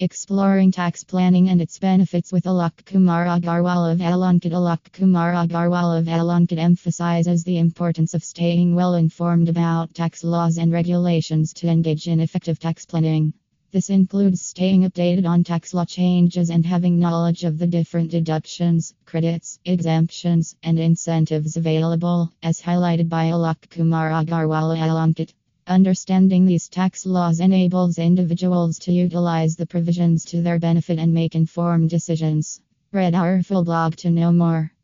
Exploring tax planning and its benefits with Alok Kumar Agarwal of Alankit. Alok Kumar Agarwal of Alankit emphasizes the importance of staying well informed about tax laws and regulations to engage in effective tax planning. This includes staying updated on tax law changes and having knowledge of the different deductions, credits, exemptions, and incentives available, as highlighted by Alok Kumar Agarwal Alankit. Understanding these tax laws enables individuals to utilize the provisions to their benefit and make informed decisions. Read our full blog to know more.